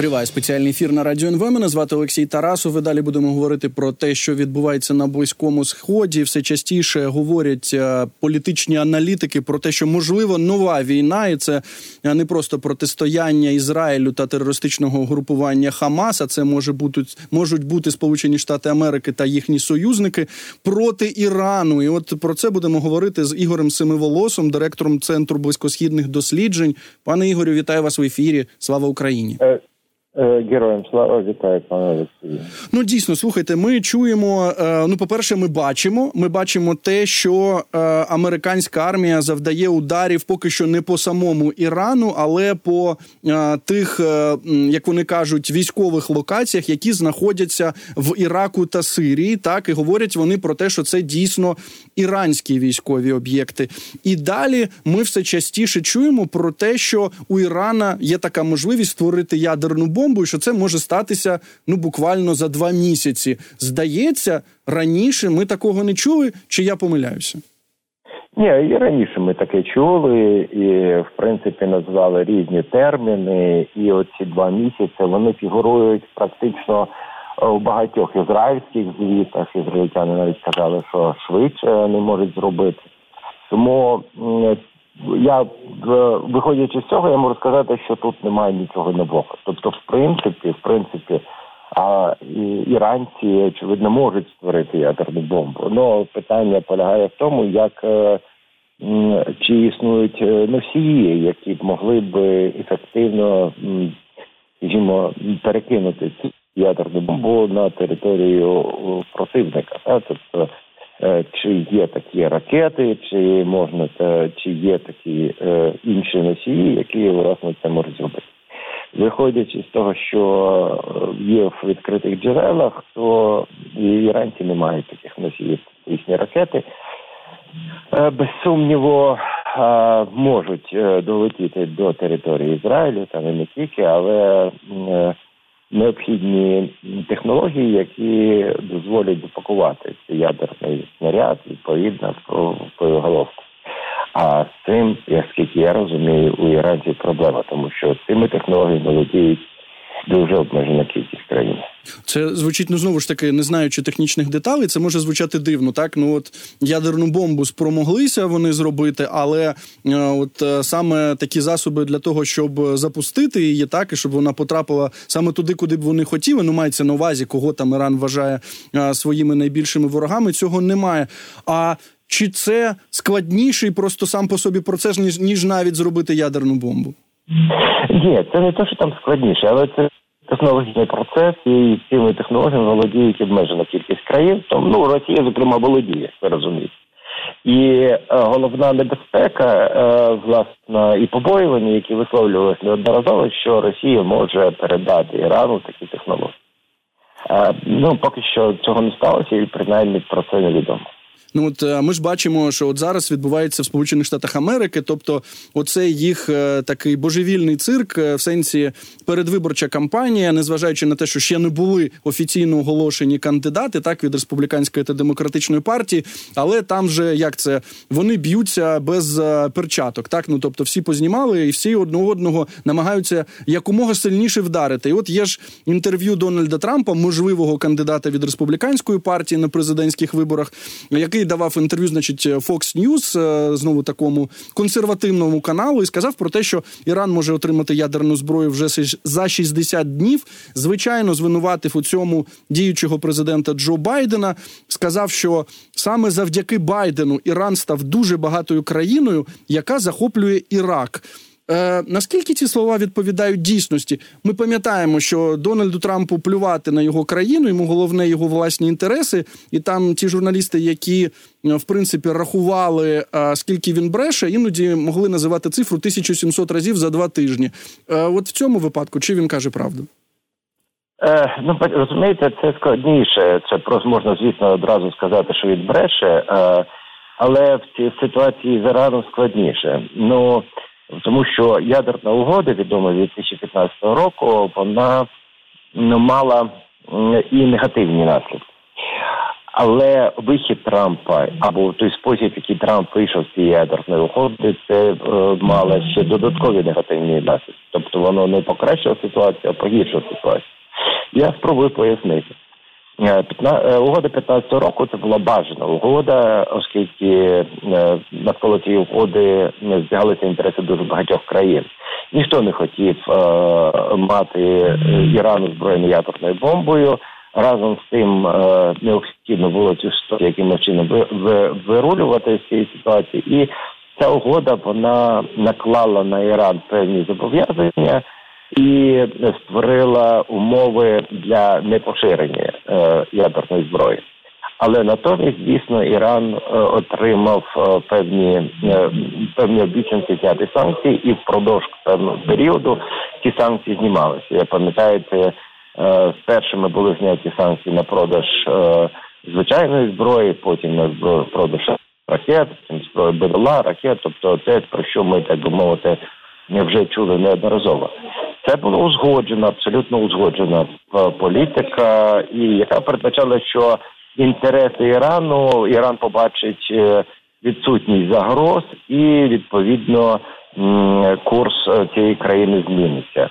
Триває спеціальний ефір на радіо НВ. Мене звати Олексій Тарасов. І Далі будемо говорити про те, що відбувається на близькому сході. Все частіше говорять е, політичні аналітики про те, що можливо нова війна, і це е, не просто протистояння Ізраїлю та терористичного групування Хамаса. Це може бути можуть бути Сполучені Штати Америки та їхні союзники проти Ірану. І от про це будемо говорити з Ігорем Семиволосом, директором центру близькосхідних досліджень. Пане Ігорю, вітаю вас в ефірі. Слава Україні. Е, героям слава вітаю, пане Олексію. Ну дійсно слухайте. Ми чуємо. Е, ну, по перше, ми бачимо. Ми бачимо те, що е, американська армія завдає ударів поки що не по самому Ірану, але по тих, як вони кажуть, військових локаціях, які знаходяться в Іраку та Сирії. Так і говорять вони про те, що це дійсно іранські військові об'єкти. І далі ми все частіше чуємо про те, що у Ірана є така можливість створити ядерну бомбу бомбою, що це може статися ну буквально за два місяці. Здається, раніше ми такого не чули, чи я помиляюся? Ні, і раніше ми таке чули, і в принципі назвали різні терміни. І оці два місяці вони фігурують практично у багатьох ізраїльських звітах. Ізраїльтяни навіть сказали, що швидше не можуть зробити. Тому я виходячи з цього, я можу сказати, що тут немає нічого нового. Тобто, в принципі, в принципі, а іранці очевидно можуть створити ядерну бомбу. Ну питання полягає в тому, як е, чи існують е, носії, які б могли б ефективно скажімо, перекинути цю ядерну бомбу на територію противника. Тобто Е, чи є такі ракети, чи можна чи є такі е, інші носії, які власне це можуть зробити. Виходячи з того, що е, є в відкритих джерелах, то іранці не мають таких носіїв їхні ракети. Без сумніву можуть долетіти до території Ізраїлю, там і не тільки, але необхідні технології, які дозволять допакувати цей ядерний снаряд відповідно боєголовку. А з цим, наскільки я розумію, у Іранці проблема, тому що цими технологіями володіють дуже обмежена кількість країн. Це звучить ну знову ж таки, не знаючи технічних деталей, це може звучати дивно. Так, ну от ядерну бомбу спромоглися вони зробити, але е, от е, саме такі засоби для того, щоб запустити її, так і щоб вона потрапила саме туди, куди б вони хотіли. Ну мається на увазі, кого там Іран вважає е, своїми найбільшими ворогами. Цього немає. А чи це складніший просто сам по собі процес, ніж ніж навіть зробити ядерну бомбу? Ні, це не те, що там складніше, але це технологічний процес, і цими технологіями володіють обмежена кількість країн. Тому ну Росія, зокрема, володіє, ви розумієте. І е, головна небезпека, е, власне, і побоювання, які висловлювалися неодноразово, що Росія може передати Ірану такі технології. Е, ну поки що цього не сталося, і принаймні про це невідомо. Ну от е, ми ж бачимо, що от зараз відбувається в Сполучених Штатах Америки, тобто, оцей їх е, такий божевільний цирк е, в сенсі передвиборча кампанія, незважаючи на те, що ще не були офіційно оголошені кандидати, так від республіканської та демократичної партії, але там же як це вони б'ються без перчаток. Так, ну тобто, всі познімали і всі одного одного намагаються якомога сильніше вдарити. І от є ж інтерв'ю Дональда Трампа, можливого кандидата від республіканської партії на президентських виборах, який давав інтерв'ю, значить, Fox News, е, знову такому консервативному каналу, і сказав про те, що Іран може отримати ядерну зброю вже за 60 днів. Звичайно, звинуватив у цьому діючого президента Джо Байдена. Сказав, що саме завдяки Байдену Іран став дуже багатою країною, яка захоплює Ірак. Е, Наскільки ці слова відповідають дійсності? Ми пам'ятаємо, що Дональду Трампу плювати на його країну, йому головне його власні інтереси, і там ті журналісти, які е, в принципі рахували, е, скільки він бреше, іноді могли називати цифру 1700 разів за два тижні. Е, От в цьому випадку чи він каже правду? Е, Ну розумієте, це складніше. Це просто можна, звісно, одразу сказати, що він бреше, е, але в цій ситуації зарано складніше. Ну тому що ядерна угода, відома від 2015 року, вона мала і негативні наслідки. Але вихід Трампа або той спосіб, який Трамп вийшов з цієї ядерної угоди, це е, мало ще додаткові негативні наслідки. Тобто воно не покращило ситуацію, а погіршило ситуацію. Я спробую пояснити. Е, е, угода 15 року це була бажана угода, оскільки е, навколо цієї угоди збігалися інтереси дуже багатьох країн. Ніхто не хотів мати Іран озброєною ядерною бомбою. Разом з тим необхідно було цю ситуацію якимось чином вирулювати з цієї ситуації, і ця угода вона наклала на Іран певні зобов'язання і створила умови для непоширення е, ядерної зброї. Але натомість, дійсно, Іран е, отримав е, певні певні обіцянки зняти санкції, і впродовж певного періоду ці санкції знімалися. Я пам'ятаєте, першими були зняті санкції на продаж звичайної зброї, потім на продаж ракет, потім зброї БДЛА, ракет. Тобто, те, про що ми так би мовити вже чули неодноразово. Це була узгоджена, абсолютно узгоджена е, політика, і яка передбачала, що інтереси Ірану Іран побачить е, відсутність загроз, і відповідно курс е, цієї країни зміниться.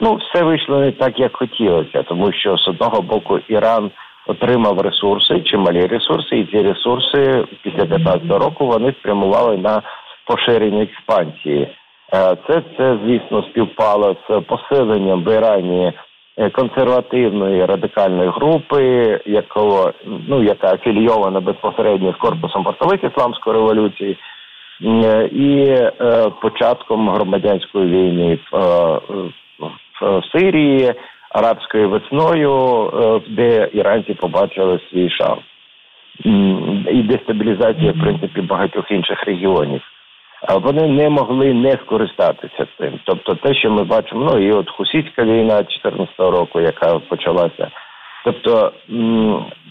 Ну, все вийшло не так, як хотілося, тому що з одного боку Іран отримав ресурси, чималі ресурси, і ці ресурси після 15 року вони спрямували на поширення експансії. Е, це це, звісно, співпало з посиленням в Ірані е, консервативної радикальної групи, якого ну яка афілійована безпосередньо з корпусом портових ісламської революції, е, і початком громадянської війни в, в Сирії, арабською весною, де іранці побачили свій шанс і дестабілізація в принципі багатьох інших регіонів вони не могли не скористатися цим. Тобто, те, що ми бачимо, ну і от Хусітська війна 2014 року, яка почалася, тобто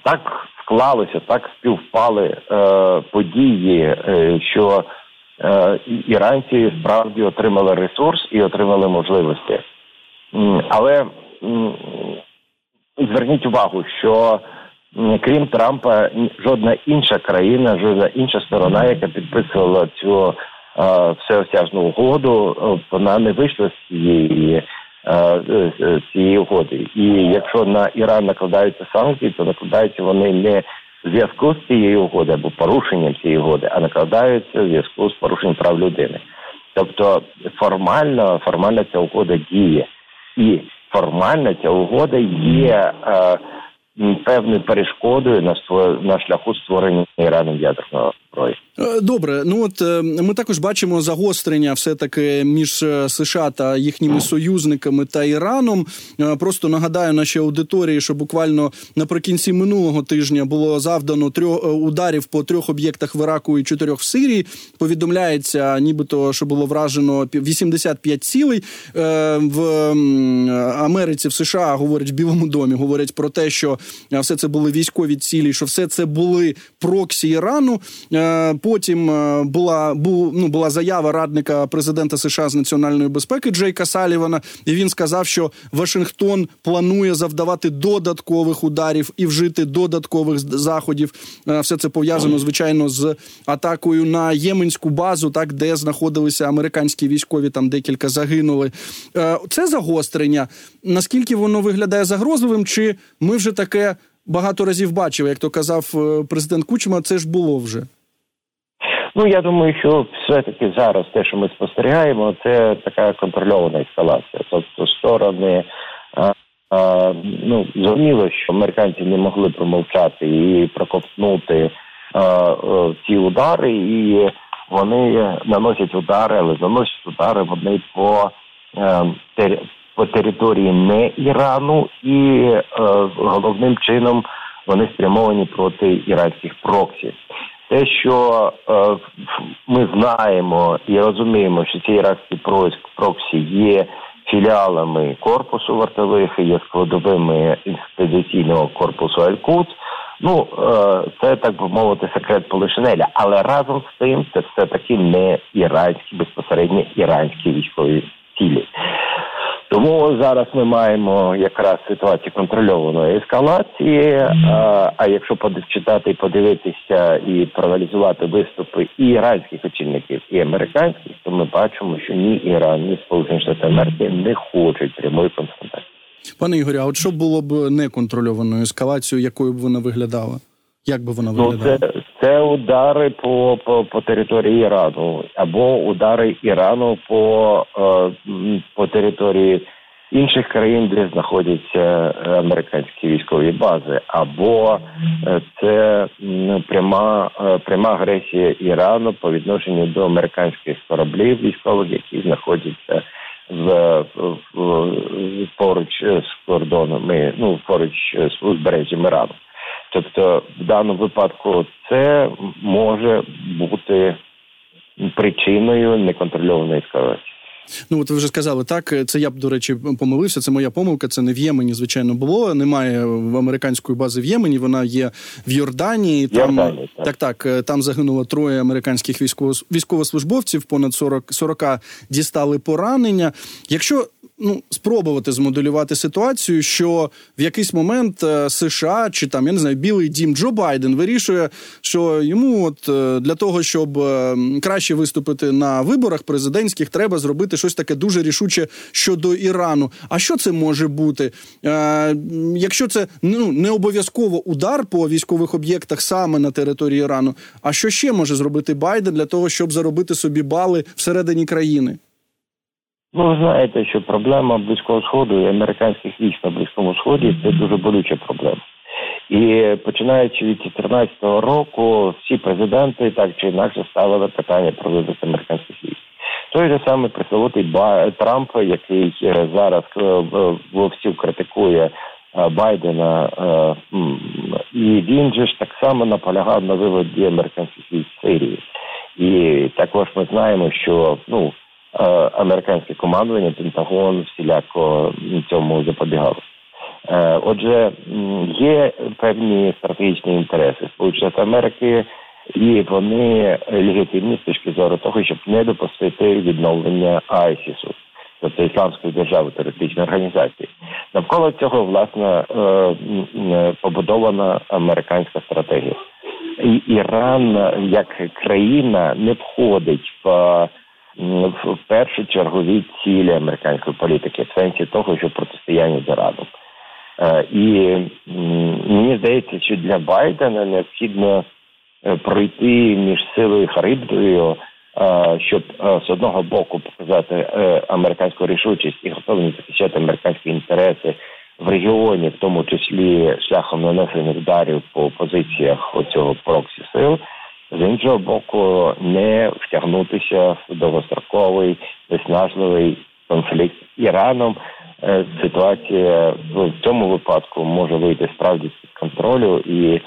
так склалося, так співпали е, події, е, що е, іранці справді отримали ресурс і отримали можливості. Але зверніть увагу, що крім Трампа, жодна інша країна, жодна інша сторона, яка підписувала цю всеосяжну угоду, вона не вийшла з цієї з цієї угоди. І якщо на Іран накладаються санкції, то накладаються вони не в зв'язку з цією угодою або порушенням цієї угоди, а накладаються в зв'язку з порушенням прав людини. Тобто формально формально ця угода діє, і формально ця угода є е, певною перешкодою на на шляху створення Іраном ядерного. Е, добре, ну от е, ми також бачимо загострення, все таки між е, США та їхніми союзниками та Іраном. Просто нагадаю нашій аудиторії, що буквально наприкінці минулого тижня було завдано трьох ударів по трьох об'єктах в Іраку і чотирьох в Сирії. Повідомляється, нібито що було вражено 85 цілей в Америці в США. Говорять в Білому домі. Говорять про те, що все це були військові цілі, що все це були проксі Ірану. Потім е, була бу, ну, була заява радника президента США з національної безпеки Джейка Салівана, і він сказав, що Вашингтон планує завдавати додаткових ударів і вжити додаткових заходів. Е, все це пов'язано звичайно з атакою на єменську базу, так де знаходилися американські військові. Там декілька загинули. Е, це загострення. Наскільки воно виглядає загрозливим? Чи ми вже таке багато разів бачили, як то казав президент Кучма? Це ж було вже. Ну я думаю, що все-таки зараз те, що ми спостерігаємо, це така контрольована ескалація. Тобто сторони а, а, ну зрозуміло, що американці не могли промовчати і проковтнути а, ці удари, і вони наносять удари, але наносять удари вони по а, тер, по території не Ірану, і а, головним чином вони спрямовані проти іранських проксів те, що е, ми знаємо і розуміємо, що ці іракські проксі є філіалами корпусу вартових є складовими інституційного корпусу Аль-Куц, Ну е, це так би мовити секрет Полишинеля, але разом з тим це все таки не іранські безпосередньо іранські військові цілі. Тому зараз ми маємо якраз ситуацію контрольованої ескалації. А, а якщо читати, подивитися і проаналізувати виступи і іранських очільників, і американських, то ми бачимо, що ні Іран, ні Сполучені Штати Америки не хочуть прямої конфронтації. Пане Ігорі, а от що було б неконтрольованою ескалацією, якою б вона виглядала? Як би вона виглядала? Ну, це це удари по по, по території Ірану, або удари Ірану по е, по території інших країн, де знаходяться е, американські військові бази, або е, це пряма пряма агресія Ірану по відношенню до американських кораблів військових, які знаходяться в, в, в поруч з кордонами, ну поруч з узбережжям Ірану. Тобто, в даному випадку це може бути причиною неконтрольованої ескалації. Ну от ви вже сказали так. Це я б до речі помилився. Це моя помилка. Це не в Ємені, звичайно, було. Немає в американської бази в Ємені. Вона є в Йорданії. Там Йорданії, так. так, так там загинуло троє американських військово військовослужбовців. Понад 40, 40 дістали поранення. Якщо ну спробувати змоделювати ситуацію, що в якийсь момент е, США чи там я не знаю, білий дім Джо Байден вирішує, що йому, от е, для того, щоб е, краще виступити на виборах президентських, треба зробити щось таке дуже рішуче щодо Ірану. А що це може бути? Е, Якщо це ну не обов'язково удар по військових об'єктах саме на території Ірану, а що ще може зробити Байден для того, щоб заробити собі бали всередині країни? Ну, ви знаєте, що проблема близького сходу і американських військ на близькому сході це дуже болюча проблема. І починаючи від 2014 року, всі президенти так чи інакше ставили питання про вивіз американських військ. Той же самий пресловутий Трамп, який зараз е, вовсю критикує е, Байдена, е, і він же ж так само наполягав на виводі американських військ з Сирії. І також ми знаємо, що ну американське командування Пентагон всіляко цьому запобігало. Отже, є певні стратегічні інтереси Сполучених Америки і вони легітимні з точки зору того, щоб не допустити відновлення АЙСІСу, тобто ісламської держави терористичної організації. Навколо цього власне е, е, побудована американська стратегія. І Іран як країна не входить в в першу чергові цілі американської політики в сенсі того, що протистояння з Іраном. Е, і мені здається, що для Байдена необхідно Е, пройти між силою харибдою, е, щоб з одного боку показати американську рішучість і готовність захищати американські інтереси в регіоні, в тому числі шляхом нанесення ударів по позиціях оцього проксі сил. З іншого боку, не втягнутися в довгостроковий виснажливий конфлікт з Іраном. Ситуація в цьому випадку може вийти справді з під контролю і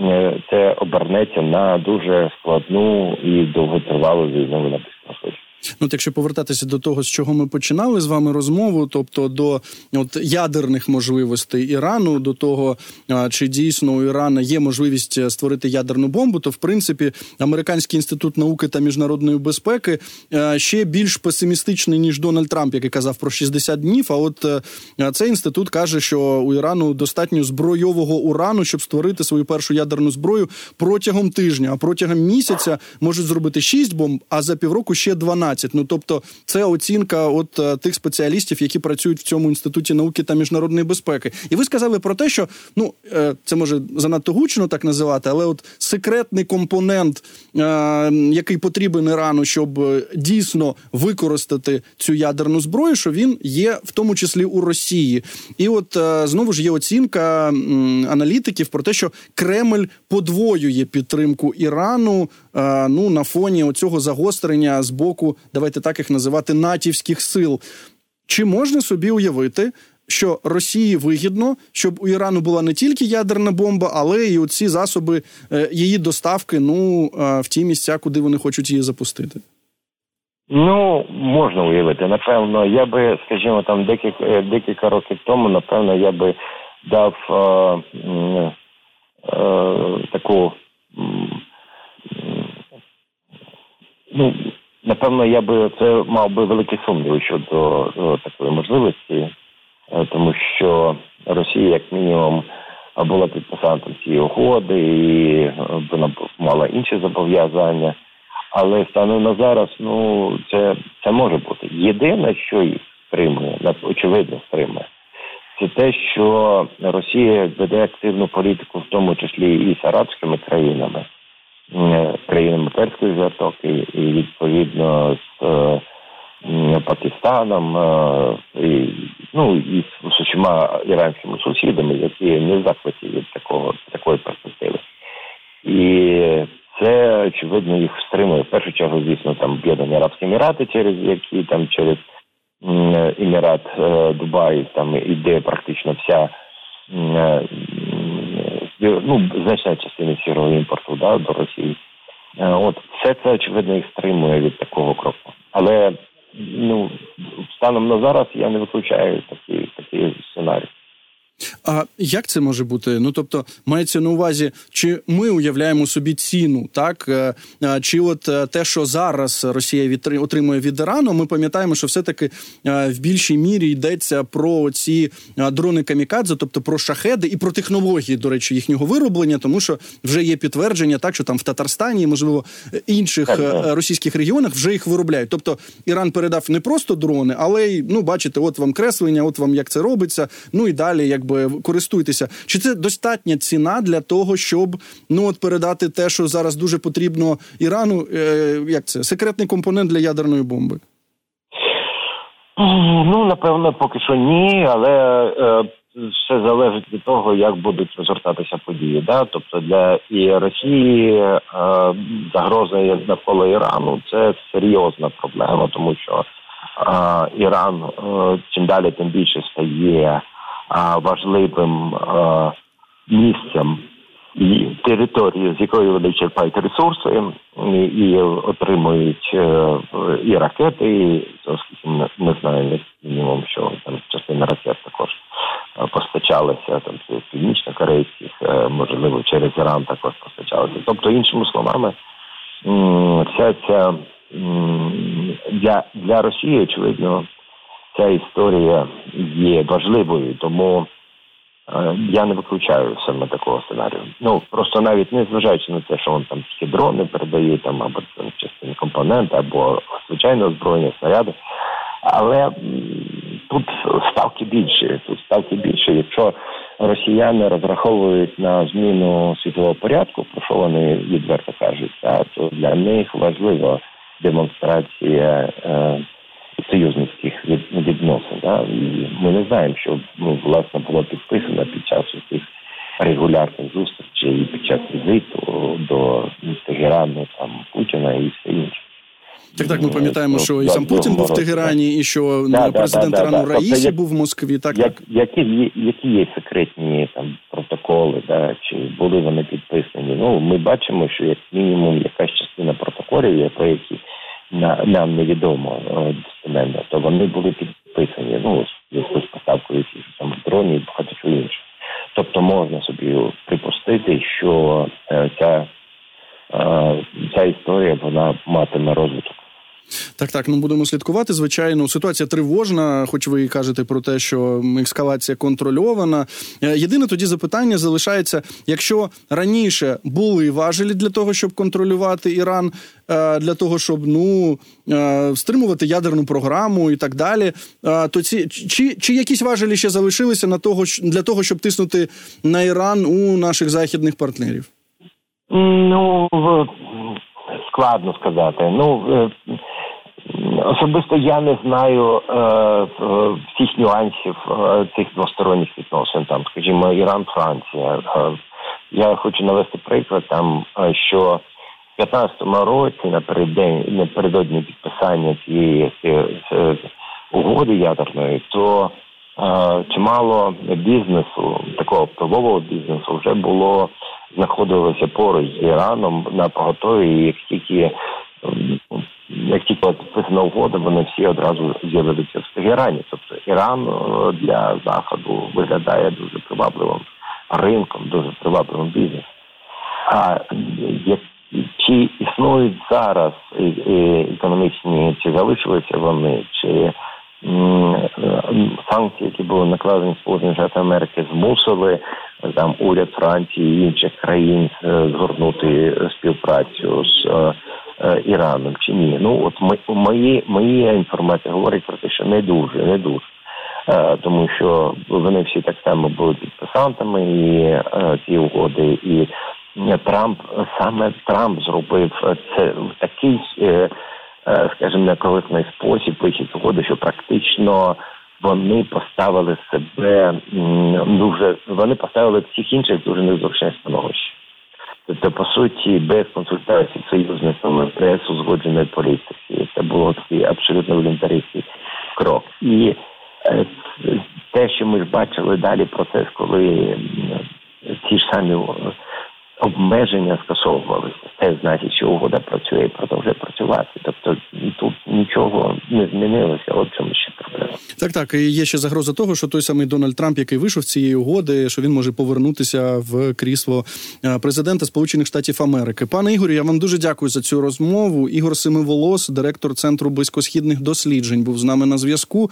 Е, це обернеться на дуже складну і довготривалу війну на Ну, якщо повертатися до того, з чого ми починали з вами розмову, тобто до от ядерних можливостей Ірану, до того чи дійсно у Ірана є можливість е, створити ядерну бомбу, то в принципі американський інститут науки та міжнародної безпеки е, ще більш песимістичний ніж Дональд Трамп, який казав про 60 днів. А от е, цей інститут каже, що у Ірану достатньо збройового урану, щоб створити свою першу ядерну зброю протягом тижня, а протягом місяця можуть зробити 6 бомб, а за півроку ще 12. 12. Ну тобто, це оцінка от е, тих спеціалістів, які працюють в цьому інституті науки та міжнародної безпеки. І ви сказали про те, що ну е, це може занадто гучно так називати, але от секретний компонент, е, який потрібен Ірану, щоб дійсно використати цю ядерну зброю, що він є в тому числі у Росії. І от знову ж є оцінка аналітиків про те, що Кремль подвоює підтримку Ірану ну на фоні оцього загострення з боку давайте так їх називати натівських сил. Чи можна собі уявити, що Росії вигідно, щоб у Ірану була не тільки ядерна бомба, але й оці засоби е, її доставки ну е, в ті місця, куди вони хочуть її запустити? Ну можна уявити. Напевно, я би, скажімо, там декілька е, декілька років тому, напевно, я би дав е, е, таку ну напевно, я би це мав би великі сумніви щодо такої можливості, тому що Росія, як мінімум, була підписантом цієї угоди, і вона мала інші зобов'язання. Але станом на зараз, ну це це може бути. Єдине, що їх стримує, очевидно стримує, це те, що Росія веде активну політику, в тому числі і з арабськими країнами, країнами Перської затоки, і відповідно з е, Пакистаном, е, і, ну і з усіма іранськими сусідами, які не захваті від такого такої перспективи. І це очевидно їх стримує. В першу чергу, звісно, там об'єднані Арабські Емірати, через які там через Емірат е, Дубай там іде практично вся ну, значна частина сірого імпорту да, до Росії. Е, от все це очевидно їх стримує від такого кроку. Але ну станом на зараз я не виключаю такий такий сценарій. А як це може бути? Ну тобто, мається на увазі, чи ми уявляємо собі ціну, так е, е, чи от е, те, що зараз Росія отримує від Ірану, ми пам'ятаємо, що все-таки в більшій мірі йдеться про ці дрони камікадзе, тобто про шахеди і про технології, до речі, їхнього вироблення, тому що вже є підтвердження, так що там в Татарстані, можливо, інших російських регіонах вже їх виробляють. Тобто Іран передав не просто дрони, але й ну бачите, от вам креслення, от вам як це робиться. Ну і далі, як якби користуйтеся. Чи це достатня ціна для того, щоб ну от передати те, що зараз дуже потрібно Ірану? Е, Як це секретний компонент для ядерної бомби? Ну напевно, поки що ні, але е, все залежить від того, як будуть розгортатися події. Да? Тобто для і Росії е, загроза навколо Ірану це серйозна проблема, тому що е, Іран е, чим далі, тим більше стає важливим місцем і території, з якої вони черпають ресурси і отримують е, і ракети, і не знаю мінімум, що там частина ракет також е, постачалася там з північно-корейських, е, можливо, через Іран також постачалися. Тобто, іншими словами, вся ця для, для Росії очевидно ця історія є важливою, тому е, я не виключаю саме такого сценарію. Ну просто навіть не зважаючи на те, що він там всі дрони передає, там або там частини компоненти, або звичайно озброєння снаряди. Але тут ставки більші. Тут ставки більше. Якщо росіяни розраховують на зміну світового порядку, про що вони відверто кажуть, то для них важлива демонстрація. Е. Да? І ми не знаємо, що ну, власне було підписано під час цих регулярних зустрічей і під час візиту до Тегерану, там Путіна і все інше. Так, так, ми пам'ятаємо, ну, що і сам Путін був в Тегерані, і що да, президент да, Ірану да, Раїсі тобто, був в Москві. Так, як, так. Які які є секретні там протоколи, да, чи були вони підписані? Ну, ми бачимо, що як мінімум якась частина протоколів, про які нам невідомо е, достеменно, то вони були підписані ну, зв'язку з поставкою там дронів багато чого іншого. Тобто можна собі припустити, що е, ця, е, ця історія вона матиме розвиток. Так, так, ну будемо слідкувати. Звичайно, ситуація тривожна, хоч ви і кажете про те, що ескалація контрольована. Е, єдине тоді запитання залишається: якщо раніше були важелі для того, щоб контролювати Іран, е, для того, щоб ну е, стримувати ядерну програму і так далі, то ці чи чи якісь важелі ще залишилися на того, для того, щоб тиснути на Іран у наших західних партнерів? Ну складно сказати. Ну Особисто я не знаю е, е, всіх нюансів е, цих двосторонніх відносин. Там, скажімо, Іран, Франція. Е, я хочу навести приклад там, е, що в 15-му році напередодні, напередодні підписання цієї е, угоди ядерної, то чимало бізнесу, такого впливового бізнесу, вже було знаходилося поруч з Іраном на поготові, як тільки як тільки підписана угода, вони всі одразу з'явилися в Тегерані. Тобто Іран е, для заходу виглядає дуже привабливим ринком, дуже привабливим бізнесом. А чи існують зараз економічні, чи залишилися вони, чи санкції, які були накладені Сполучені Штати Америки, змусили там уряд Франції і інших країн згорнути співпрацю з е, Іраном чи ні. Ну от ми, мої моя інформація говорить про те, що не дуже, не дуже. Е, тому що вони всі так само були підписантами і е, ці угоди, і Трамп саме Трамп зробив це в такий, е, скажімо, некорисний спосіб вихід угоди, що практично вони поставили себе дуже вони поставили всіх інших дуже незручне становище. Тобто, по суті, без консультацій союзниками, без узгодженої політики, це було такий абсолютно волюнтаристський крок. І те, що ми ж бачили далі, процес, коли ті ж самі обмеження скасовувалися. Це значить, що угода працює і продовжує працювати. Тобто тут нічого не змінилося. От чому ще. Так, так і є ще загроза того, що той самий Дональд Трамп, який вийшов з цієї угоди, що він може повернутися в крісло е, президента Сполучених Штатів Америки. Пане Ігорю, я вам дуже дякую за цю розмову. Ігор Семиволос, директор центру близькосхідних досліджень, був з нами на зв'язку.